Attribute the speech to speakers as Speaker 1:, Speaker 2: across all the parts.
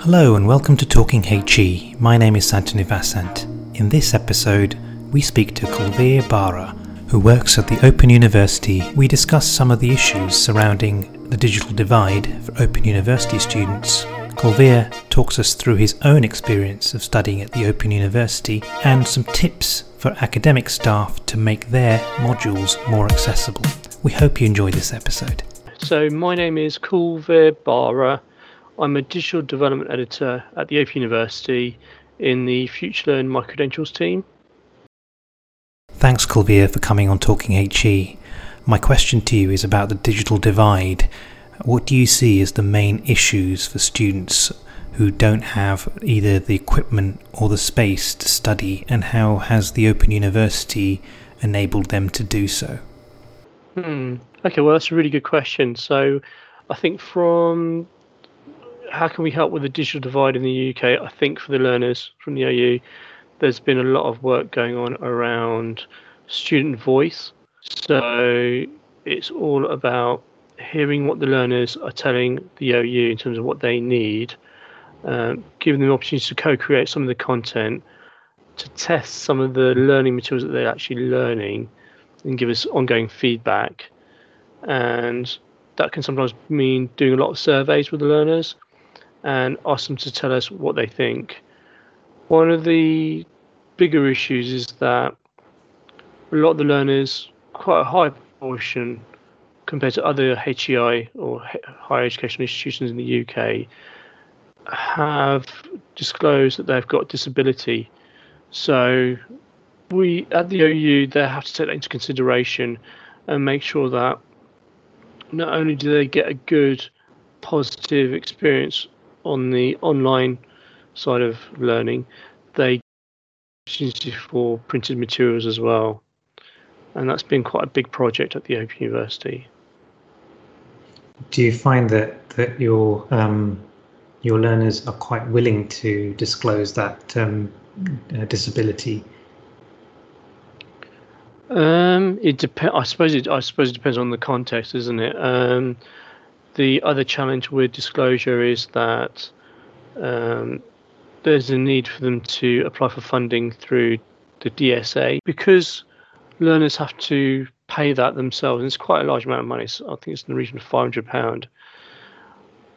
Speaker 1: Hello and welcome to Talking HE. My name is Santanu Vasant. In this episode, we speak to Kulveer Bara, who works at the Open University. We discuss some of the issues surrounding the digital divide for Open University students. Kulveer talks us through his own experience of studying at the Open University and some tips for academic staff to make their modules more accessible. We hope you enjoy this episode.
Speaker 2: So, my name is Kulveer Bara. I'm a digital development editor at the Open University in the FutureLearn My Credentials team.
Speaker 1: Thanks, Kulveer, for coming on Talking HE. My question to you is about the digital divide. What do you see as the main issues for students who don't have either the equipment or the space to study, and how has the Open University enabled them to do so?
Speaker 2: Hmm. Okay, well, that's a really good question. So, I think from how can we help with the digital divide in the UK? I think for the learners from the OU, there's been a lot of work going on around student voice. So it's all about hearing what the learners are telling the OU in terms of what they need, um, giving them the opportunity to co-create some of the content, to test some of the learning materials that they're actually learning, and give us ongoing feedback. And that can sometimes mean doing a lot of surveys with the learners and ask them to tell us what they think. One of the bigger issues is that a lot of the learners, quite a high proportion compared to other HEI or higher education institutions in the UK, have disclosed that they've got disability. So we at the OU they have to take that into consideration and make sure that not only do they get a good positive experience on the online side of learning, they opportunity for printed materials as well. And that's been quite a big project at the Open University.
Speaker 1: Do you find that that your um, your learners are quite willing to disclose that um, uh, disability?
Speaker 2: Um, it depends. I suppose it. I suppose it depends on the context, isn't it? Um, the other challenge with disclosure is that um, there's a need for them to apply for funding through the DSA because learners have to pay that themselves. And it's quite a large amount of money. So I think it's in the region of £500.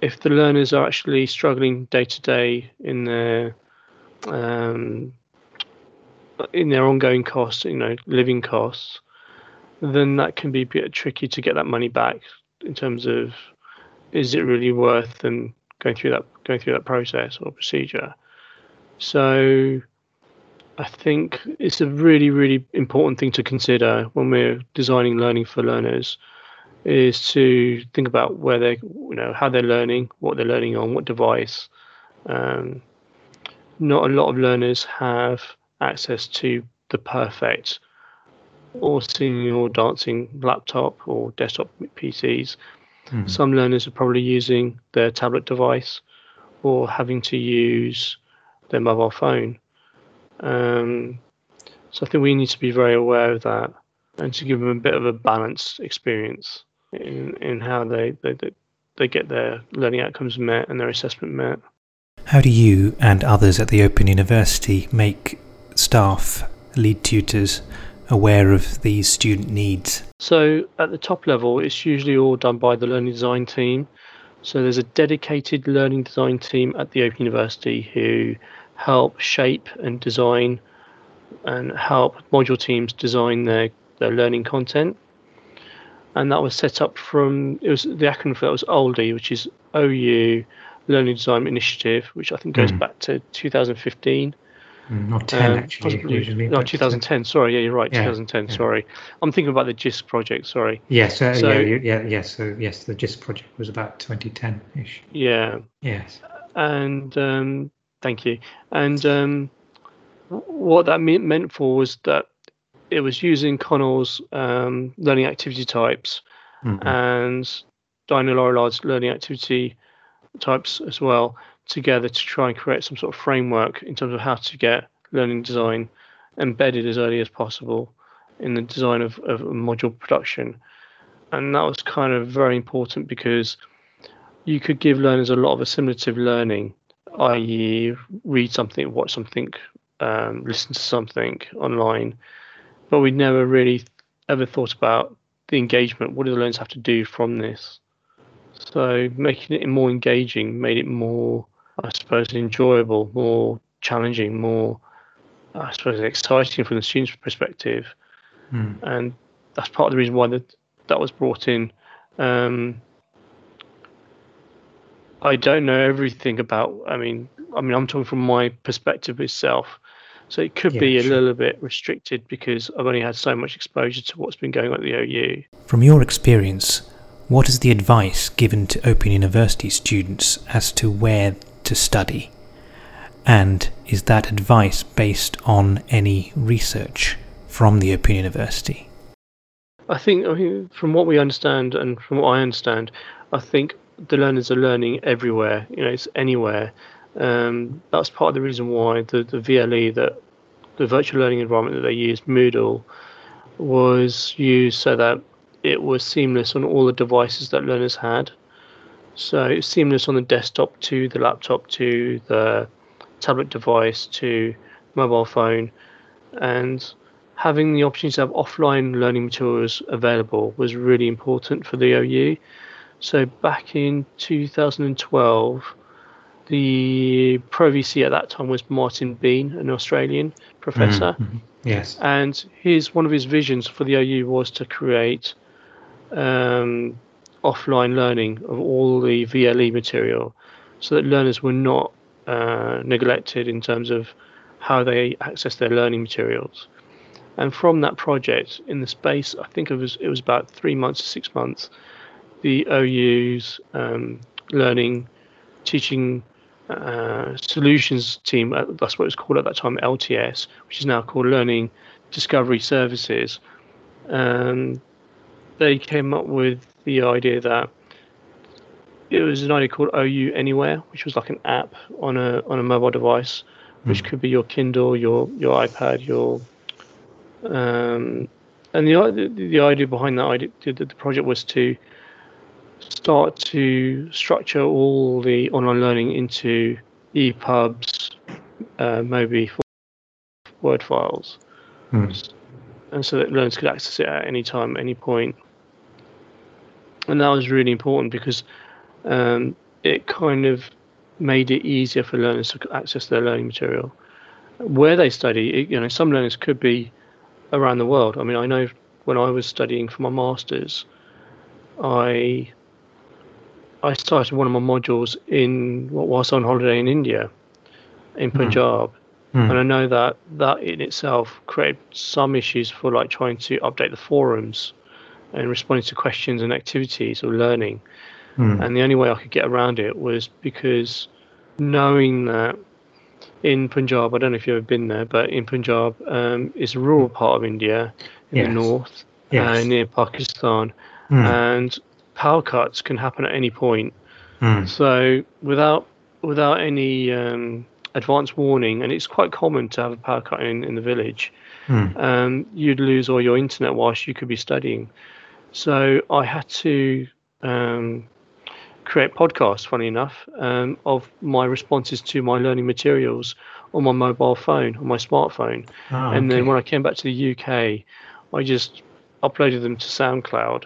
Speaker 2: If the learners are actually struggling day to day in their um, in their ongoing costs, you know, living costs, then that can be a bit tricky to get that money back in terms of is it really worth them going through that going through that process or procedure? So I think it's a really, really important thing to consider when we're designing learning for learners is to think about where they you know how they're learning, what they're learning on, what device. Um, not a lot of learners have access to the perfect or singing or dancing laptop or desktop PCs Mm-hmm. Some learners are probably using their tablet device or having to use their mobile phone. Um, so I think we need to be very aware of that and to give them a bit of a balanced experience in, in how they, they, they get their learning outcomes met and their assessment met. How do you and others at the Open University make staff, lead tutors, aware of these student needs? So, at the top level, it's usually all done by the learning design team. So, there's a dedicated learning design team at the Open University who help shape and design and help module teams design their, their learning content. And that was set up from, it was the acronym for that was OLDI, which is OU Learning Design Initiative, which I think goes mm. back to 2015.
Speaker 1: Mm, not 10 um, actually possibly, originally.
Speaker 2: No, 2010. Sorry, yeah, you're right. Yeah, 2010. Yeah. Sorry, I'm thinking about the JISC project. Sorry.
Speaker 1: Yes, uh, so, yeah, yeah, yes. So yes, the JISC project was about 2010-ish.
Speaker 2: Yeah.
Speaker 1: Yes.
Speaker 2: And um, thank you. And um, what that meant for was that it was using Conole's um, learning activity types mm-hmm. and Diana Laurillard's learning activity types as well together to try and create some sort of framework in terms of how to get learning design embedded as early as possible in the design of, of module production. And that was kind of very important because you could give learners a lot of assimilative learning, i.e., read something, watch something, um, listen to something online, but we'd never really ever thought about the engagement. What do the learners have to do from this? So making it more engaging made it more, I suppose, enjoyable, more challenging, more, I suppose, exciting from the student's perspective. Mm. And that's part of the reason why that that was brought in. Um, I don't know everything about. I mean, I mean, I'm talking from my perspective itself. So it could yeah, be a sure. little bit restricted because I've only had so much exposure to what's been going on at the OU.
Speaker 1: From your experience, what is the advice given to Open University students as to where to study? And is that advice based on any research from the Open University?
Speaker 2: I think, I mean, from what we understand and from what I understand, I think the learners are learning everywhere. You know, it's anywhere. Um, that's part of the reason why the, the VLE, that the virtual learning environment that they used, Moodle, was used so that it was seamless on all the devices that learners had. So it's seamless on the desktop to the laptop to the tablet device to mobile phone, and having the opportunity to have offline learning materials available was really important for the OU. So back in 2012 the pro VC at that time was Martin Bean, an Australian professor.
Speaker 1: Mm-hmm. Yes.
Speaker 2: And his one of his visions for the OU was to create um, offline learning of all the VLE material, so that learners were not uh, neglected in terms of how they access their learning materials. And from that project, in the space, I think it was it was about three months to six months, the OU's um, learning, teaching uh, solutions team, uh, that's what it was called at that time, LTS, which is now called Learning Discovery Services. Um, they came up with the idea that it was an idea called OU Anywhere, which was like an app on a on a mobile device, which mm. could be your Kindle, your your iPad, your um, and the, the the idea behind that idea, the, the project was to start to structure all the online learning into EPUBs, uh, Mobi Word files, hmm. and so that learners could access it at any time, any point. And that was really important because um, it kind of made it easier for learners to access their learning material. Where they study, you know, some learners could be around the world. I mean, I know when I was studying for my masters, I I started one of my modules in whilst on holiday in India, in hmm. Punjab, mm. and I know that that in itself created some issues for like trying to update the forums and responding to questions and activities or learning. Mm. And the only way I could get around it was because knowing that in Punjab, I don't know if you've ever been there, but in Punjab um, is a rural part of India in yes. the north, yes. uh, near Pakistan, mm. and power cuts can happen at any point. Mm. So without without any um, advance warning, and it's quite common to have a power cut in, in the village, mm. um, you'd lose all your internet whilst you could be studying. So I had to um, create podcasts, funny enough, um, of my responses to my learning materials on my mobile phone, on my smartphone. Oh, and then when I came back to the UK, I just uploaded them to SoundCloud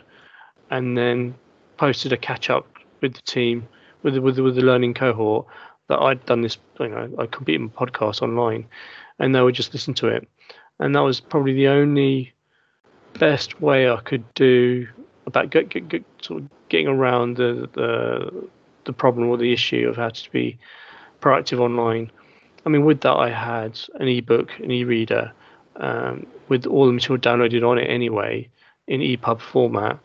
Speaker 2: and then posted a catch up with the team, with the, with the, with the learning cohort that I'd done this. You know, I completed my podcast online, and they would just listen to it, and that was probably the only best way I could do about get, get, get, sort of getting around the, the the problem or the issue of how to be proactive online. I mean, with that, I had an ebook, an e-reader, um, with all the material downloaded on it anyway in EPUB format,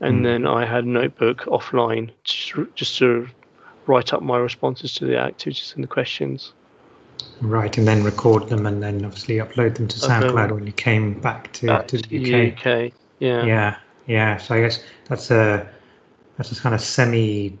Speaker 2: and mm. then I had a notebook offline just to write up my responses to the activities and the questions.
Speaker 1: Right, and then record them, and then obviously upload them to SoundCloud okay. when you came back to, back to the UK.
Speaker 2: UK. Yeah.
Speaker 1: Yeah, yeah. So I guess that's a that's a kind of semi,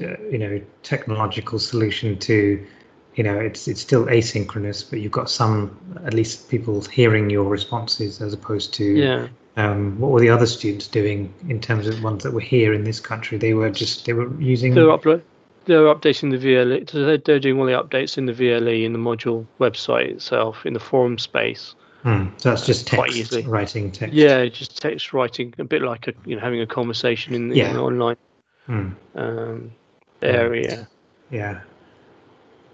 Speaker 1: uh, you know, technological solution to, you know, it's it's still asynchronous, but you've got some at least people hearing your responses as opposed to
Speaker 2: yeah
Speaker 1: Um, what were the other students doing in terms of ones that were here in this country? They were just they were using.
Speaker 2: They're, upload, they're updating the VLE. So they're, doing all the updates in the VLE in the module website itself in the forum space.
Speaker 1: Hmm. So that's just text writing text.
Speaker 2: Yeah, just text writing, a bit like a you know having a conversation in the, yeah. in online hmm. um, area.
Speaker 1: Yeah.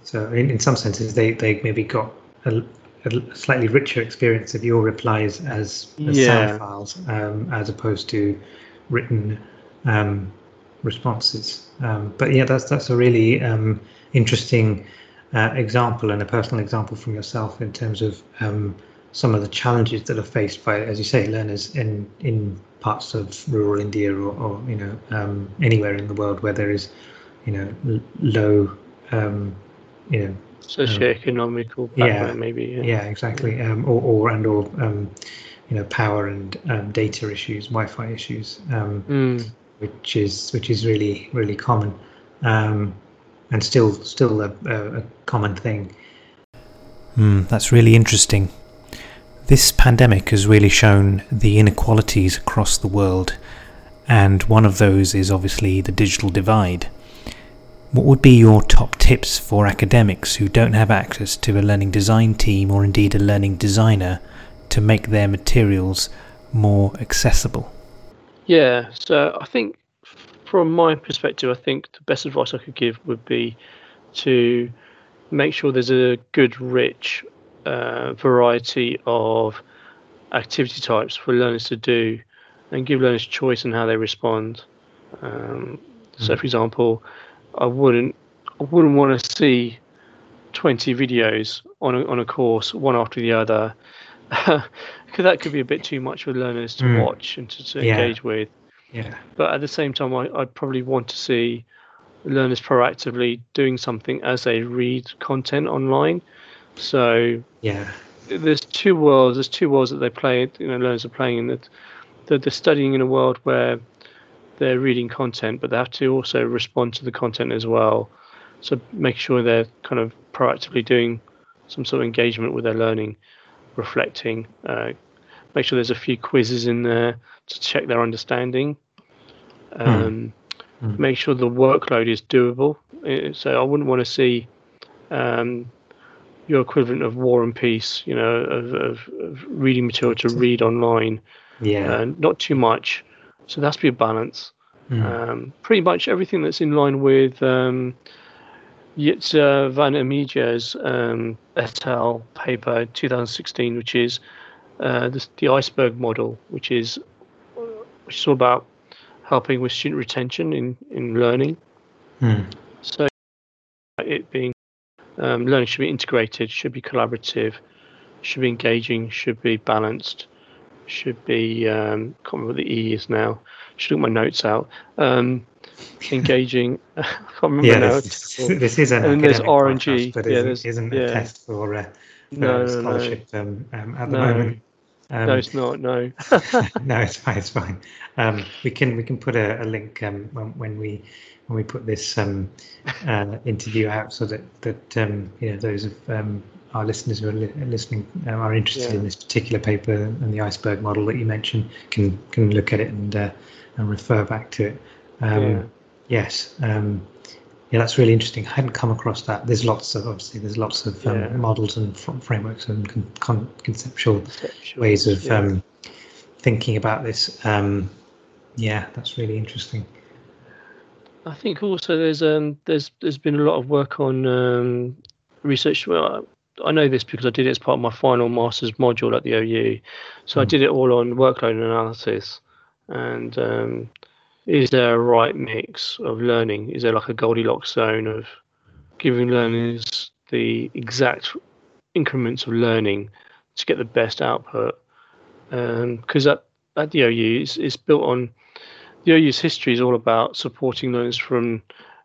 Speaker 1: So in, in some senses, they they maybe got a, a slightly richer experience of your replies as, as yeah. sound files um, as opposed to written um, responses. Um, but yeah, that's that's a really um, interesting uh, example and a personal example from yourself in terms of um, some of the challenges that are faced by, as you say, learners in in parts of rural India or, or you know um, anywhere in the world where there is, you know, low, um, you know,
Speaker 2: socioeconomical background, yeah, maybe.
Speaker 1: Yeah, yeah exactly. Um, or, or and or um, you know, power and um, data issues, Wi-Fi issues, um, mm. Which is which is really really common, um, and still still a, a, common thing.
Speaker 3: Mm, that's really interesting. This pandemic has really shown the inequalities across the world, and one of those is obviously the digital divide. What would be your top tips for academics who don't have access to a learning design team or indeed a learning designer to make their materials more accessible?
Speaker 2: Yeah, so I think from my perspective, I think the best advice I could give would be to make sure there's a good, rich uh, variety of activity types for learners to do and give learners choice in how they respond. Um, so, hmm. for example, I wouldn't I wouldn't want to see 20 videos on a, on a course one after the other because that could be a bit too much for learners to mm. watch and to, to yeah. engage with.
Speaker 1: Yeah.
Speaker 2: But at the same time, I, I'd probably want to see learners proactively doing something as they read content online. So
Speaker 1: yeah,
Speaker 2: there's two worlds. There's two worlds that they play. You know, learners are playing in that. They're, they're studying in a world where they're reading content, but they have to also respond to the content as well. So make sure they're kind of proactively doing some sort of engagement with their learning, reflecting. Uh, make sure there's a few quizzes in there to check their understanding. Hmm. Um, mm. Make sure the workload is doable. Uh, so I wouldn't want to see um, your equivalent of War and Peace, you know, of, of, of reading material to read online.
Speaker 1: Yeah.
Speaker 2: Uh, not too much. So there has to be a balance. Mm. Um, pretty much everything that's in line with um, Jitse van Ameijde's um, et al. paper 2016, which is uh, the, the, iceberg model, which is which is all about helping with student retention in in learning.
Speaker 1: Mm.
Speaker 2: So it being um, learning should be integrated, should be collaborative, should be engaging, should be balanced, should be um, can't remember what the E is now. Should look my notes out. Um, engaging. I can't remember
Speaker 1: yeah,
Speaker 2: now.
Speaker 1: This, this is an and
Speaker 2: there's RNG,
Speaker 1: but yeah, isn't, isn't yeah. a test for, uh, for no, scholarship no. Um, um, at the moment.
Speaker 2: Um, no, it's not. No.
Speaker 1: no, it's fine. It's fine. Um, we can we can put a, a link um, when, when, we when we put this um, uh, interview out, so that that um, you know those of um, our listeners who are li- listening uh, are interested yeah. in this particular paper and the iceberg model that you mentioned can can look at it and uh, and refer back to it. Um, yeah. Yes. Um, yeah, that's really interesting. I hadn't come across that. There's lots of obviously there's lots of um, yeah. models and frameworks and con- con- conceptual, conceptual, ways of um, thinking about this. Um, yeah, that's really interesting.
Speaker 2: I think also there's um there's there's been a lot of work on um, research. Well, I know this because I did it as part of my final master's module at the OU. So mm. I hmm. did it all on workload analysis. And um, is there a right mix of learning? Is there like a Goldilocks zone of giving learners the exact increments of learning to get the best output? Because um, at, at the OU, it's, it's built on the OU's history is all about supporting learners from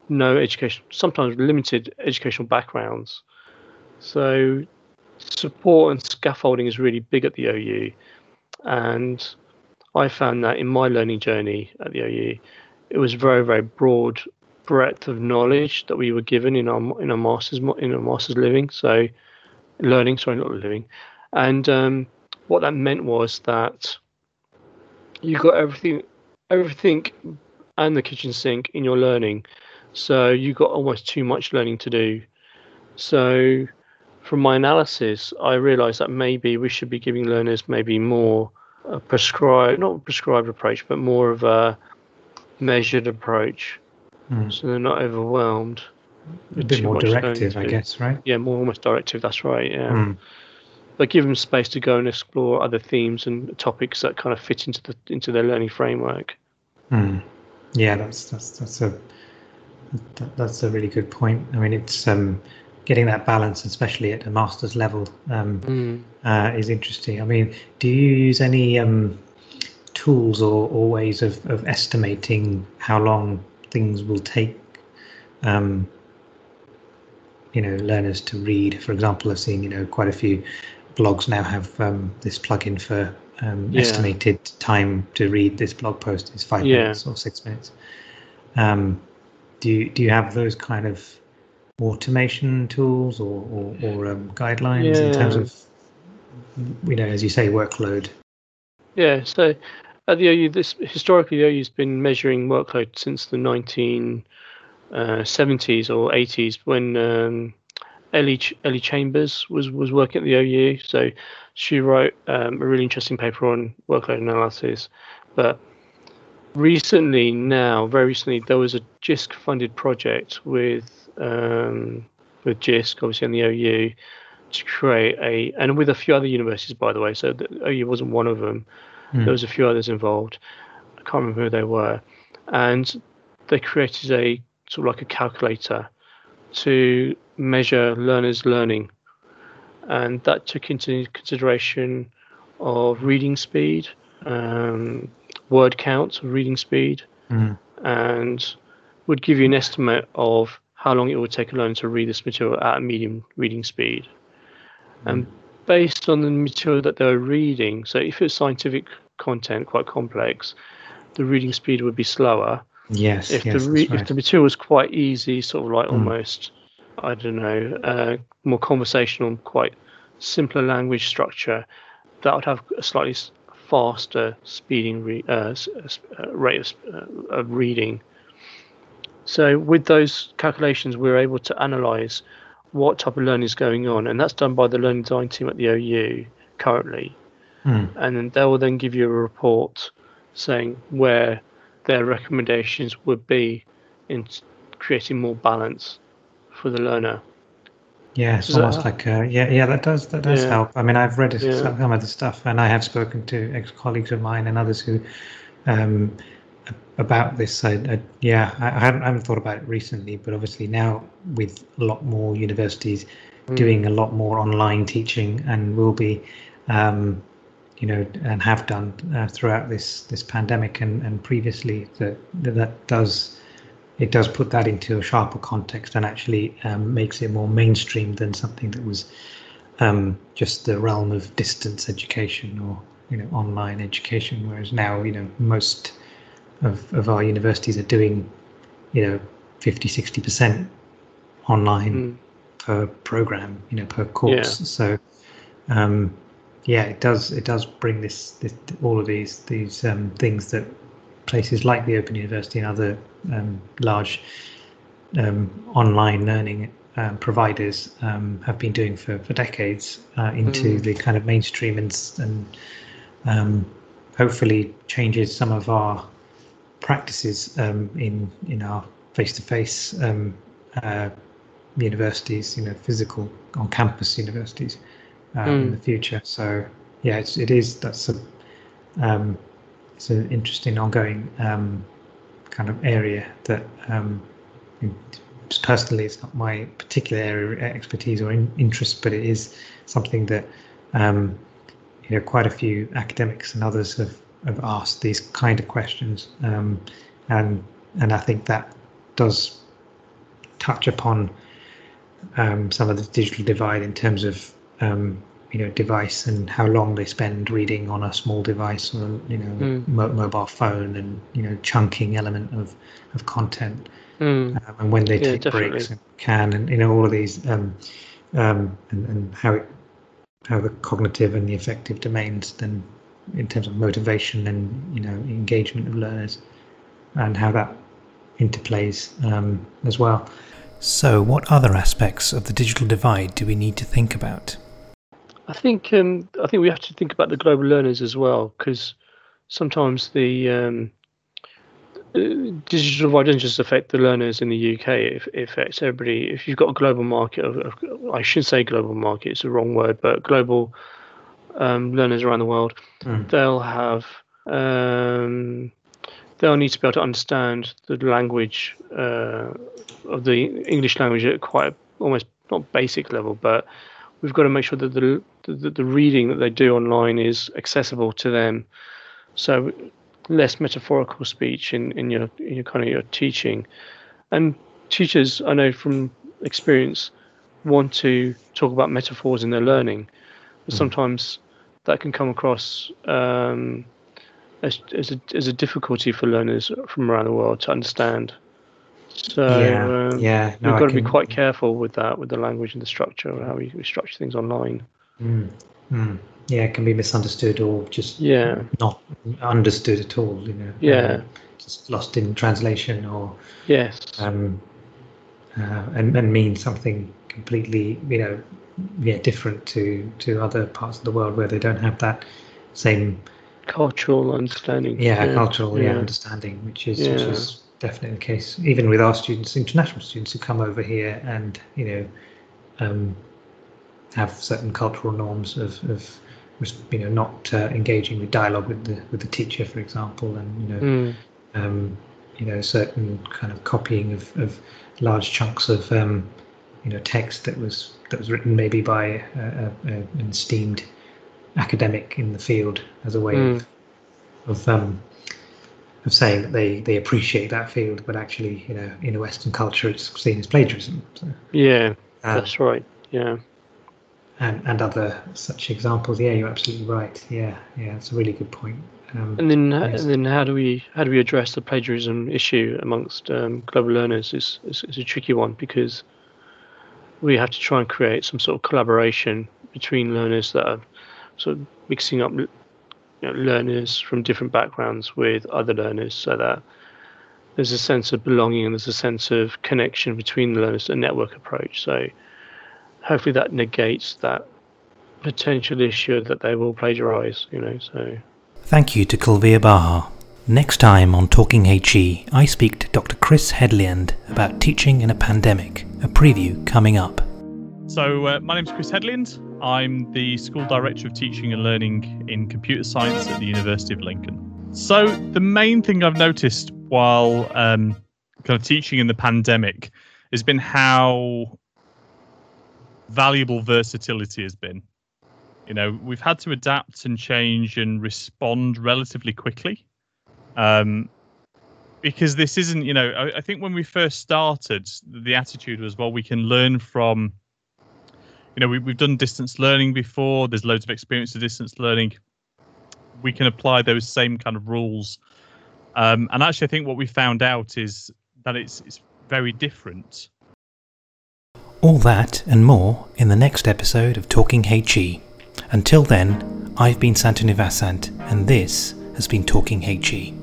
Speaker 2: no education, sometimes limited educational backgrounds so support and scaffolding is really big at the OU, and I found that in my learning journey at the OU, it was very very broad breadth of knowledge that we were given in our in our masters in our masters living. So learning, sorry, not living, and um, what that meant was that you got everything, everything, and the kitchen sink in your learning. So you got almost too much learning to do. So from my analysis, I realised that maybe we should be giving learners maybe more a prescribed, not a prescribed approach, but more of a measured approach, mm. so they're not overwhelmed.
Speaker 1: A bit more directive, I guess, right?
Speaker 2: Yeah, more almost directive. That's right. Yeah. Mm. But give them space to go and explore other themes and topics that kind of fit into the into their learning framework.
Speaker 1: Mm. Yeah, that's that's that's a that's a really good point. I mean, it's um, getting that balance, especially at a master's level, um, mm. uh, is interesting. I mean, do you use any um, tools or, or ways of, of estimating how long things will take? Um, you know, learners to read. For example, I've seen you know quite a few blogs now have um, this plugin for um, yeah. estimated time to read this blog post is five yeah. minutes or six minutes. Um, do you do you have those kind of automation tools or, or, or um, guidelines yeah. in terms of, you know, as you say, workload?
Speaker 2: Yeah, so at the OU, this historically the OU's been measuring workload since the 1970s uh, or 80s when um, Ellie Ellie Chambers was was working at the OU. So she wrote um, a really interesting paper on workload analysis. But recently, now very recently, there was a JISC funded project with um, with JISC, obviously and the OU, to create a, and with a few other universities, by the way. So the OU wasn't one of them. Mm. There was a few others involved. I can't remember who they were, and they created a sort of like a calculator to measure learners' learning, and that took into consideration of reading speed, um, word count, reading speed, mm. and would give you an estimate of how long it would take a learner to read this material at a medium reading speed. Mm. And based on the material that they're reading, so if it's scientific content, quite complex, the reading speed would be slower.
Speaker 1: Yes.
Speaker 2: If
Speaker 1: yes,
Speaker 2: the
Speaker 1: re- right.
Speaker 2: if the material was quite easy, sort of like mm. almost, I don't know, uh, more conversational, quite simpler language structure, that would have a slightly faster speeding re- uh, uh, rate of, uh, of reading so with those calculations, we're able to analyze what type of learning is going on, and that's done by the learning design team at the OU currently. Mm. And then they will then give you a report saying where their recommendations would be in creating more balance for the learner.
Speaker 1: Yeah, it's almost like uh, yeah, yeah. That does that does yeah. help. I mean, I've read yeah. some of the stuff, and I have spoken to ex colleagues of mine and others who um, about this. I, I yeah, I, I, haven't, I haven't thought about it recently, but obviously now with a lot more universities mm. doing a lot more online teaching, and will be, um, you know, and have done uh, throughout this this pandemic and and previously, that that does it does put that into a sharper context and actually um, makes it more mainstream than something that was um, just the realm of distance education or you know online education. Whereas now, you know, most of, of our universities are doing, you know, 50, 60% online mm. per program, you know, per course. Yeah. So, um, yeah, it does it does bring this, this all of these these um, things that places like the Open University and other um, large um, online learning um, providers um, have been doing for, for decades uh, into mm. the kind of mainstream and, and um, hopefully changes some of our practices um, in in our face-to-face um, uh, universities, you know, physical on-campus universities uh, mm. in the future. So yeah, it's, it is that's a um, it's an interesting ongoing um, kind of area that um, personally it's not my particular area of expertise or in, interest, but it is something that um, you know quite a few academics and others have have asked these kind of questions, um, and and I think that does touch upon um, some of the digital divide in terms of um, you know device and how long they spend reading on a small device or you know mm. mo- mobile phone and you know chunking element of of content mm. um, and when they yeah, take definitely. breaks and can and you know all of these um, um, and, and how it how the cognitive and the affective domains then in terms of motivation and you know engagement of learners, and how that interplays um, as well.
Speaker 3: So, what other aspects of the digital divide do we need to think about?
Speaker 2: I think um, I think we have to think about the global learners as well because sometimes the um, digital divide doesn't just affect the learners in the UK. It, it affects everybody. If you've got a global market, of, of, I should say global market. It's the wrong word, but global um, learners around the world, mm. they'll have um, they'll need to be able to understand the language uh, of the English language at quite almost not basic level, but we've got to make sure that the, the the reading that they do online is accessible to them. So less metaphorical speech in, in your in your kind of your teaching. And teachers, I know from experience, want to talk about metaphors in their learning. But mm. sometimes that can come across um, as, as, a, as a difficulty for learners from around the world to understand. So yeah, um, yeah. No, we've got I to can... be quite careful with that, with the language and the structure, how we, we structure things online.
Speaker 1: Mm. Mm yeah, it can be misunderstood or just yeah not understood at all. You know,
Speaker 2: yeah, um,
Speaker 1: just lost in translation or
Speaker 2: yes,
Speaker 1: um, uh, and and mean something completely you know yeah different to to other parts of the world where they don't have that same
Speaker 2: cultural understanding.
Speaker 1: Yeah, yeah. cultural yeah. yeah. understanding, which is yeah. which is definitely the case. Even with our students, international students who come over here and you know um, have certain cultural norms of, of you know not uh, engaging with dialogue with the with the teacher, for example, and you know mm. um, you know certain kind of copying of, of large chunks of um, you know text that was that was written maybe by a, a, an esteemed academic in the field as a way mm. of of um, of saying that they they appreciate that field, but actually you know in a Western culture it's seen as plagiarism. So,
Speaker 2: yeah, um, that's right. Yeah
Speaker 1: and, and other such examples. Yeah, you're absolutely right. Yeah, yeah, it's a really good point.
Speaker 2: Um, and then, yes. and then, how do we how do we address the plagiarism issue amongst um, global learners? Is, is is a tricky one because we have to try and create some sort of collaboration between learners that are sort of mixing up you know, learners from different backgrounds with other learners, so that there's a sense of belonging and there's a sense of connection between the learners, a network approach. So hopefully that negates that potential issue that they will plagiarize, you know, so.
Speaker 3: Thank you to Kulveer Baha. Next time on Talking HE, I speak to Dr. Chris Headleand about teaching in a pandemic, a preview coming up.
Speaker 4: So, uh, my name is Chris Headleand. I'm the School Director of Teaching and Learning in Computer Science at the University of Lincoln. So, the main thing I've noticed while um, kind of teaching in the pandemic has been how valuable versatility has been. You know, we've had to adapt and change and respond relatively quickly. Um, because this isn't, you know, I, I, think when we first started, the attitude was, well, we can learn from, you know, we, we've done distance learning before. There's loads of experience of distance learning. We can apply those same kind of rules. Um, and actually, I think what we found out is that it's it's very different.
Speaker 3: All that and more in the next episode of Talking HE. Until then, I've been Santanu Vasant, and this has been Talking HE.